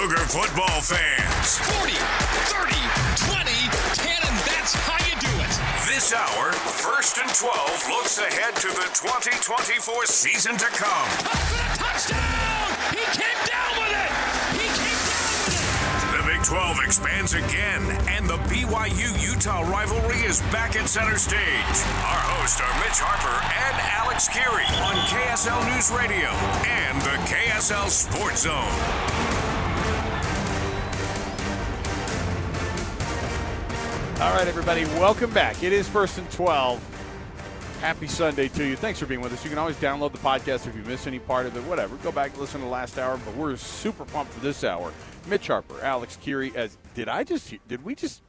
Cougar football fans. 40, 30, 20, 10, and that's how you do it. This hour, First and 12 looks ahead to the 2024 season to come. Up for the touchdown! He came down with it! He came down with it! The Big 12 expands again, and the BYU Utah rivalry is back at center stage. Our hosts are Mitch Harper and Alex Kirry on KSL News Radio and the KSL Sports Zone. All right, everybody, welcome back. It is First and 12. Happy Sunday to you. Thanks for being with us. You can always download the podcast if you miss any part of it, whatever. Go back and listen to the last hour, but we're super pumped for this hour. Mitch Harper, Alex Kirry, as did I just did we just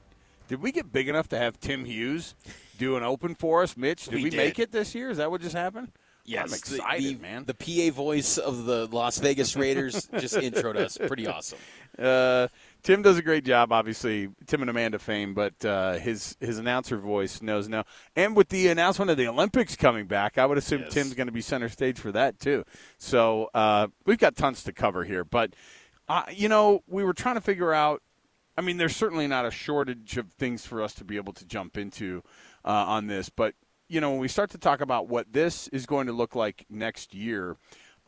did we get big enough to have Tim Hughes do an open for us, Mitch? Did we, We did. make it this year? Is that what just happened? Yes, I'm the- excited, the, man. The PA voice of the Las Vegas Raiders just introed us. Pretty awesome. Uh, Tim does a great job, obviously. Tim and Amanda fame, but uh, his his announcer voice knows now. And with the announcement of the Olympics coming back, I would assume Yes. Tim's going to be center stage for that too. So uh, we've got tons to cover here. But uh, you know, we were trying to figure out. I mean, there's certainly not a shortage of things for us to be able to jump into uh, on this, but you know, when we start to talk about what this is going to look like next year,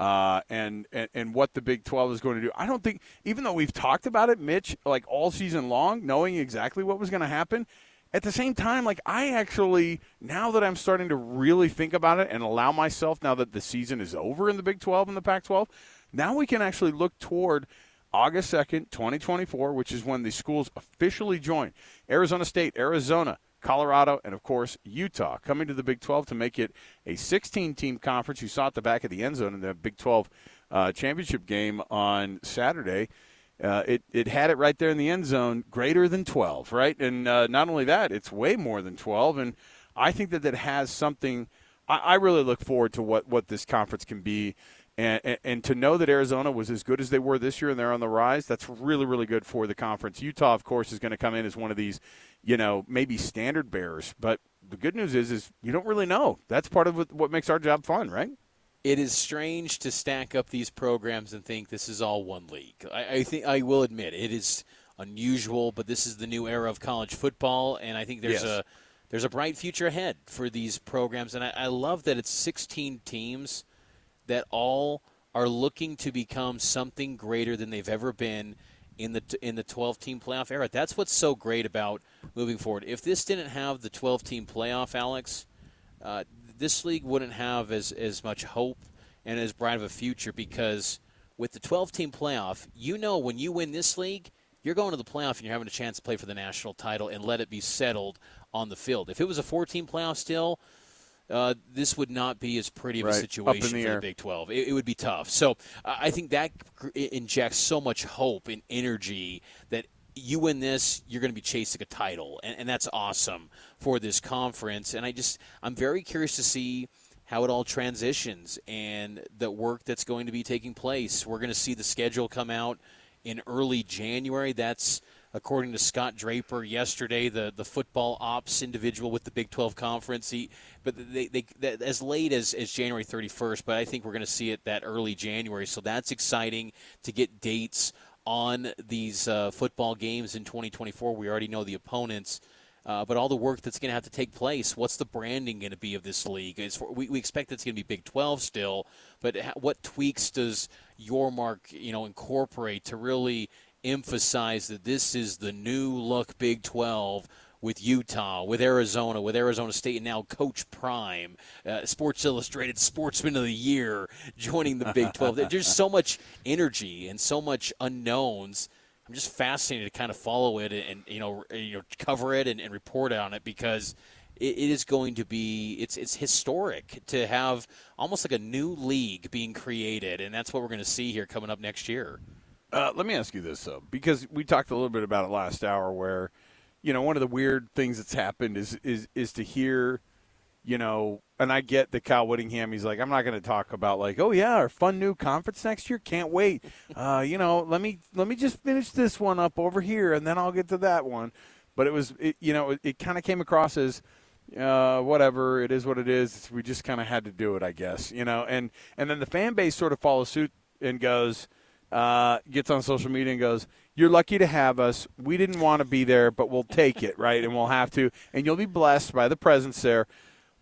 uh, and, and and what the Big 12 is going to do. I don't think, even though we've talked about it, Mitch, like all season long, knowing exactly what was going to happen. At the same time, like I actually, now that I'm starting to really think about it and allow myself, now that the season is over in the Big 12 and the Pac 12, now we can actually look toward August 2nd, 2024, which is when the schools officially join Arizona State, Arizona, Colorado, and of course Utah coming to the Big 12 to make it a 16-team conference. You saw at the back of the end zone in the Big 12 uh, championship game on Saturday. Uh, it it had it right there in the end zone, greater than 12, right? And uh, not only that, it's way more than 12. And I think that that has something. I, I really look forward to what what this conference can be. And, and, and to know that Arizona was as good as they were this year and they're on the rise, that's really, really good for the conference. Utah, of course, is going to come in as one of these, you know, maybe standard bearers. But the good news is, is you don't really know. That's part of what- what makes our job fun, right? It is strange to stack up these programs and think this is all one league. I, I think I will admit it is unusual, but this is the new era of college football, and I think there's Yes. a there's a bright future ahead for these programs. And I, I love that it's 16 teams that all are looking to become something greater than they've ever been in the in the 12 team playoff era. That's what's so great about moving forward. If this didn't have the 12 team playoff, Alex, uh, this league wouldn't have as as much hope and as bright of a future because with the 12 team playoff, you know when you win this league, you're going to the playoff and you're having a chance to play for the national title and let it be settled on the field. If it was a 14 playoff still, uh, this would not be as pretty of a Right. In situation the for air. the Big 12. It, it would be tough. So uh, I think that injects so much hope and energy that you win this, you're going to be chasing a title, and, and that's awesome for this conference. And I just, I'm very curious to see how it all transitions and the work that's going to be taking place. We're going to see the schedule come out in early January. That's according to Scott Draper yesterday, the, the football ops individual with the Big 12 conference. He, but they, they that, as late as, as January 31st, but I think we're going to see it that early January. So that's exciting to get dates on these uh, football games in 2024. We already know the opponents. Uh, but all the work that's going to have to take place. What's the branding going to be of this league? It's for, we, we expect it's going to be Big 12 still, but ha- what tweaks does your mark, you know, incorporate to really emphasize that this is the new look Big 12 with Utah, with Arizona, with Arizona State, and now Coach Prime, uh, Sports Illustrated Sportsman of the Year, joining the Big 12. There's so much energy and so much unknowns. I'm just fascinated to kind of follow it and you know you know cover it and, and report on it because it, it is going to be it's it's historic to have almost like a new league being created, and that's what we're going to see here coming up next year. Uh, let me ask you this though, because we talked a little bit about it last hour, where you know one of the weird things that's happened is is is to hear, you know, and I get that Kyle Whittingham. He's like, I'm not going to talk about like, oh yeah, our fun new conference next year. Can't wait. Uh, you know, let me let me just finish this one up over here, and then I'll get to that one. But it was, it, you know, it, it kind of came across as. Uh, whatever it is, what it is. We just kind of had to do it, I guess, you know. And and then the fan base sort of follows suit and goes, uh, gets on social media and goes, "You're lucky to have us. We didn't want to be there, but we'll take it, right? And we'll have to. And you'll be blessed by the presence there."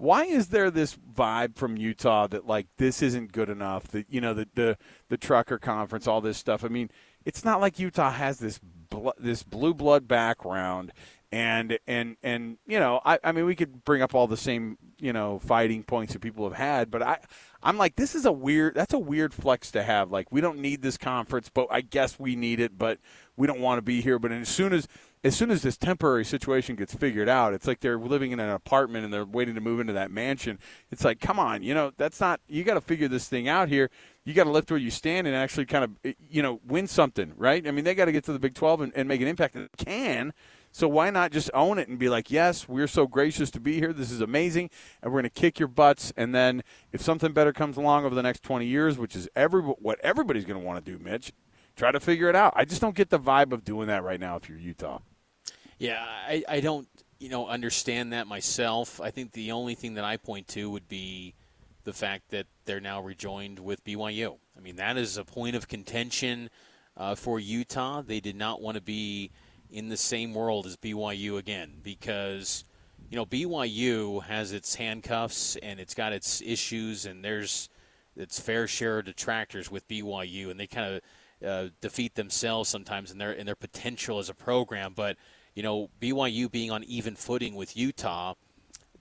Why is there this vibe from Utah that like this isn't good enough? That you know the the the trucker conference, all this stuff. I mean, it's not like Utah has this bl- this blue blood background and and and you know I, I mean we could bring up all the same you know fighting points that people have had but i i'm like this is a weird that's a weird flex to have like we don't need this conference but i guess we need it but we don't want to be here but as soon as as soon as this temporary situation gets figured out it's like they're living in an apartment and they're waiting to move into that mansion it's like come on you know that's not you got to figure this thing out here you got to lift where you stand and actually kind of eh, you know win something right i mean they got to get to the big 12 and, and make an impact and can so why not just own it and be like, yes, we're so gracious to be here. This is amazing, and we're going to kick your butts. And then if something better comes along over the next 20 years, which is every what everybody's going to want to do, Mitch, try to figure it out. I just don't get the vibe of doing that right now if you're Utah. Yeah, I, I don't you know understand that myself. I think the only thing that I point to would be the fact that they're now rejoined with BYU. I mean, that is a point of contention uh, for Utah. They did not want to be in the same world as BYU again because you know BYU has its handcuffs and it's got its issues and there's its fair share of detractors with BYU and they kind of uh, defeat themselves sometimes in their in their potential as a program but you know BYU being on even footing with Utah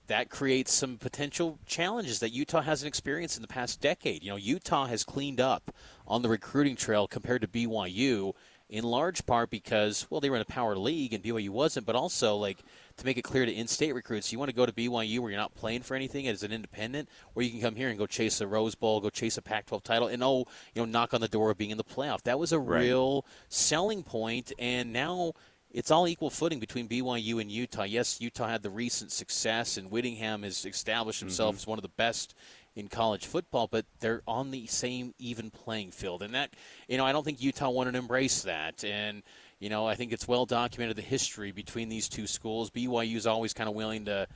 that creates some potential challenges that Utah hasn't experienced in the past decade. You know, Utah has cleaned up on the recruiting trail compared to BYU in large part because well they were in a power league and BYU wasn't, but also like to make it clear to in-state recruits, you want to go to BYU where you're not playing for anything as an independent, or you can come here and go chase a Rose Bowl, go chase a Pac-12 title, and oh, you know, knock on the door of being in the playoff. That was a right. real selling point, and now it's all equal footing between BYU and Utah. Yes, Utah had the recent success, and Whittingham has established himself mm-hmm. as one of the best in college football, but they're on the same even playing field. And that, you know, I don't think Utah wanted to embrace that. And, you know, I think it's well documented the history between these two schools. BYU is always kind of willing to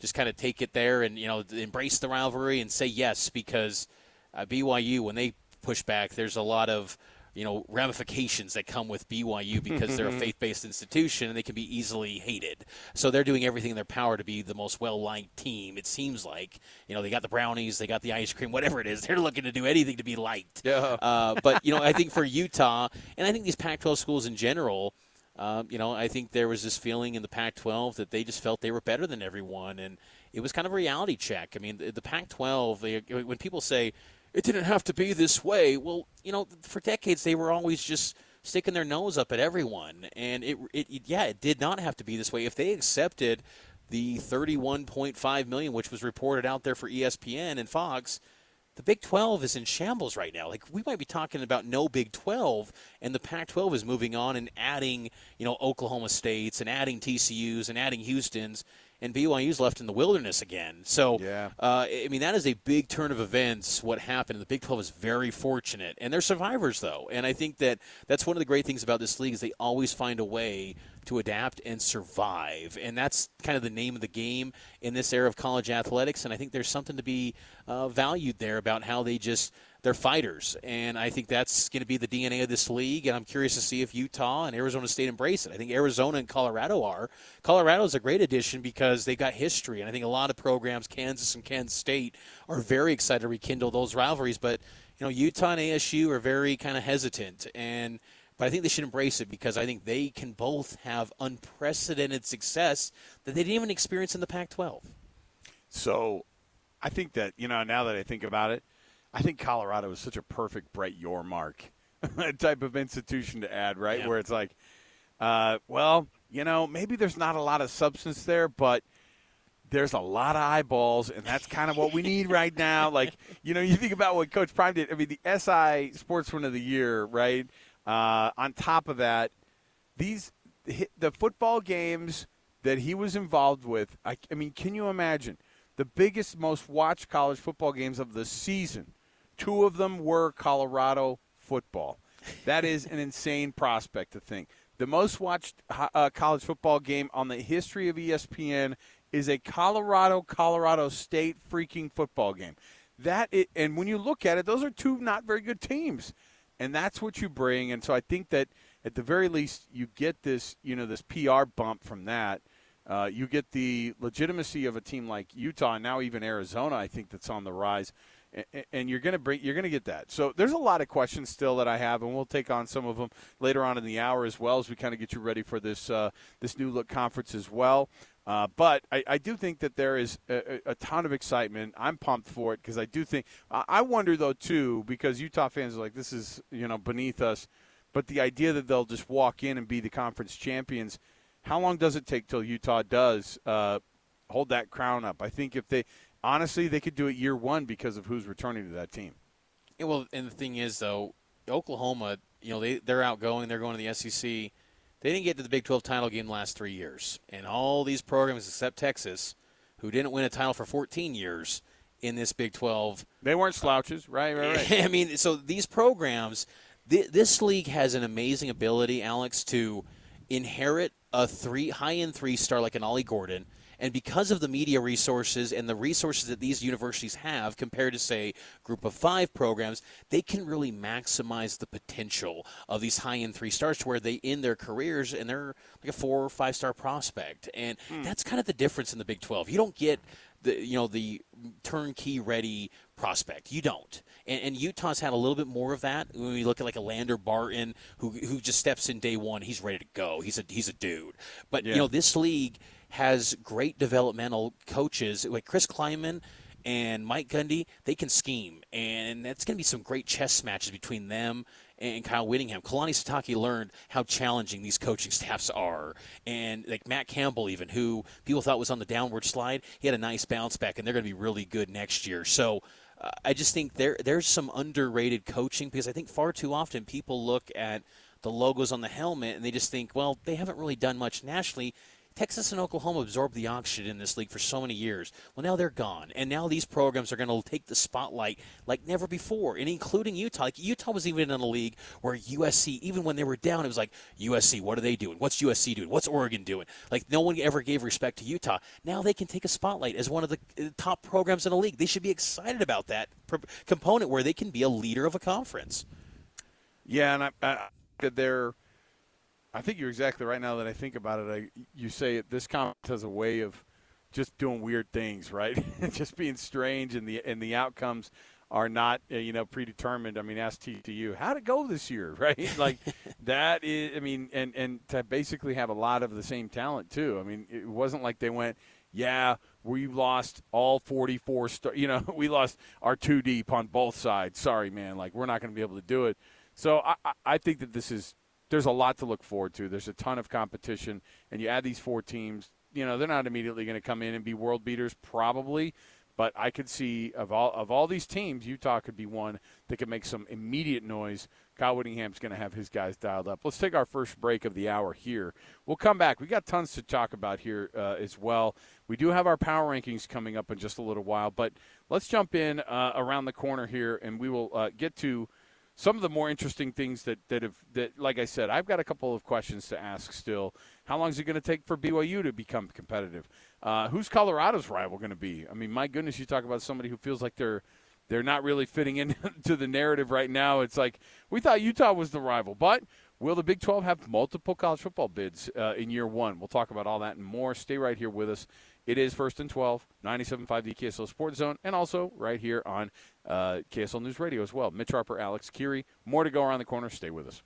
just kind of take it there and, you know, embrace the rivalry and say yes because uh, BYU, when they push back, there's a lot of – you know ramifications that come with BYU because they're a faith-based institution and they can be easily hated. So they're doing everything in their power to be the most well-liked team. It seems like you know they got the brownies, they got the ice cream, whatever it is. They're looking to do anything to be liked. Yeah. Uh, but you know I think for Utah and I think these Pac-12 schools in general. Uh, you know, I think there was this feeling in the Pac-12 that they just felt they were better than everyone, and it was kind of a reality check. I mean, the, the Pac-12, they, when people say, it didn't have to be this way. Well, you know, for decades they were always just sticking their nose up at everyone, and it, it, yeah, it did not have to be this way. If they accepted the 31.5 million, which was reported out there for ESPN and Fox, the Big 12 is in shambles right now. Like we might be talking about no Big 12, and the Pac-12 is moving on and adding, you know, Oklahoma States and adding TCU's and adding Houston's and BYU's left in the wilderness again. So, yeah. uh, I mean, that is a big turn of events. What happened? The Big 12 is very fortunate, and they're survivors, though. And I think that that's one of the great things about this league is they always find a way to adapt and survive, and that's kind of the name of the game in this era of college athletics. And I think there's something to be uh, valued there about how they just they're fighters, and I think that's going to be the DNA of this league. And I'm curious to see if Utah and Arizona State embrace it. I think Arizona and Colorado are. Colorado is a great addition because they've got history, and I think a lot of programs, Kansas and Kansas State, are very excited to rekindle those rivalries. But you know, Utah and ASU are very kind of hesitant, and but I think they should embrace it because I think they can both have unprecedented success that they didn't even experience in the Pac-12. So, I think that you know now that I think about it I think Colorado is such a perfect Brett Yormark type of institution to add, right? Yeah. Where it's like, uh, well, you know, maybe there's not a lot of substance there, but there's a lot of eyeballs, and that's kind of what we need right now. Like, you know, you think about what Coach Prime did. I mean, the SI Sportsman of the Year, right? Uh, on top of that, these the football games that he was involved with. I, I mean, can you imagine the biggest, most watched college football games of the season? Two of them were Colorado football. That is an insane prospect to think. The most watched uh, college football game on the history of ESPN is a Colorado Colorado State freaking football game. That and when you look at it, those are two not very good teams. and that's what you bring. And so I think that at the very least you get this, you know, this PR bump from that. Uh, you get the legitimacy of a team like Utah, and now even Arizona. I think that's on the rise, and, you're going to bring, you're going to get that. So there's a lot of questions still that I have, and we'll take on some of them later on in the hour as well as we kind of get you ready for this uh, this new look conference as well. Uh, but I, I, do think that there is a, a, ton of excitement. I'm pumped for it because I do think. I wonder though too because Utah fans are like, this is you know beneath us. But the idea that they'll just walk in and be the conference champions how long does it take till Utah does uh, hold that crown up? I think if they honestly they could do it year one because of who's returning to that team. Yeah, well, and the thing is though, Oklahoma, you know, they they're outgoing, they're going to the SEC. They didn't get to the Big 12 title game the last three years, and all these programs except Texas, who didn't win a title for 14 years in this Big 12, they weren't slouches, right? Right. right. I mean, so these programs, th- this league has an amazing ability, Alex, to inherit a three high end three star like an Ollie Gordon. And because of the media resources and the resources that these universities have compared to, say, group of five programs, they can really maximize the potential of these high end three stars to where they end their careers and they're like a four or five star prospect. And mm. that's kind of the difference in the Big 12. You don't get the you know the turnkey ready prospect. You don't. And, and, Utah's had a little bit more of that. When you look at like a Lander Barton, who who just steps in day one, he's ready to go. He's a he's a dude. But yeah. you know this league has great developmental coaches like Chris Klieman and Mike Gundy. They can scheme, and that's going to be some great chess matches between them and Kyle Whittingham. Kalani Sitake learned how challenging these coaching staffs are. And like Matt Campbell, even, who people thought was on the downward slide, he had a nice bounce back, and they're going to be really good next year. So uh, I just think there there's some underrated coaching because I think far too often people look at the logos on the helmet and they just think, well, they haven't really done much nationally. Texas and Oklahoma absorbed the oxygen in this league for so many years. Well, now they're gone, and now these programs are going to take the spotlight like never before, and including Utah. Like Utah was even in a league where USC, even when they were down, it was like USC. What are they doing? What's USC doing? What's Oregon doing? Like no one ever gave respect to Utah. Now they can take a spotlight as one of the uh, top programs in the league. They should be excited about that component where they can be a leader of a conference. Yeah, and I, I that they're I think you're exactly right. Now that I think about it, I, you say it, this conference has a way of just doing weird things, right? just being strange, and the and the outcomes are not uh, you know predetermined. I mean, ask TCU how to go this year, right? Like that is, I mean, and and to basically have a lot of the same talent too. I mean, it wasn't like they went, yeah, we lost all 44 star. You know, we lost our two deep on both sides. Sorry, man. Like we're not going to be able to do it. So I, I think that this is there's a lot to look forward to. There's a ton of competition, and you add these four teams. You know, they're not immediately going to come in and be world beaters, probably, but I could see of all of all these teams, Utah could be one that could make some immediate noise. Kyle Whittingham's going to have his guys dialed up. Let's take our first break of the hour here. We'll come back. We got tons to talk about here uh, as well. We do have our power rankings coming up in just a little while, but let's jump in uh, around the corner here, and we will uh, get to some of the more interesting things that, that have that like I said, I've got a couple of questions to ask still. How long is it going to take for BYU to become competitive? Uh, who's Colorado's rival going to be? I mean, my goodness, you talk about somebody who feels like they're they're not really fitting into the narrative right now. It's like we thought Utah was the rival, but will the Big 12 have multiple college football bids uh, in year one? We'll talk about all that and more. Stay right here with us. It is first and 12, 97.5 the KSL Sports Zone, and also right here on uh, KSL News Radio as well. Mitch Harper, Alex Kirry. More to go around the corner. Stay with us.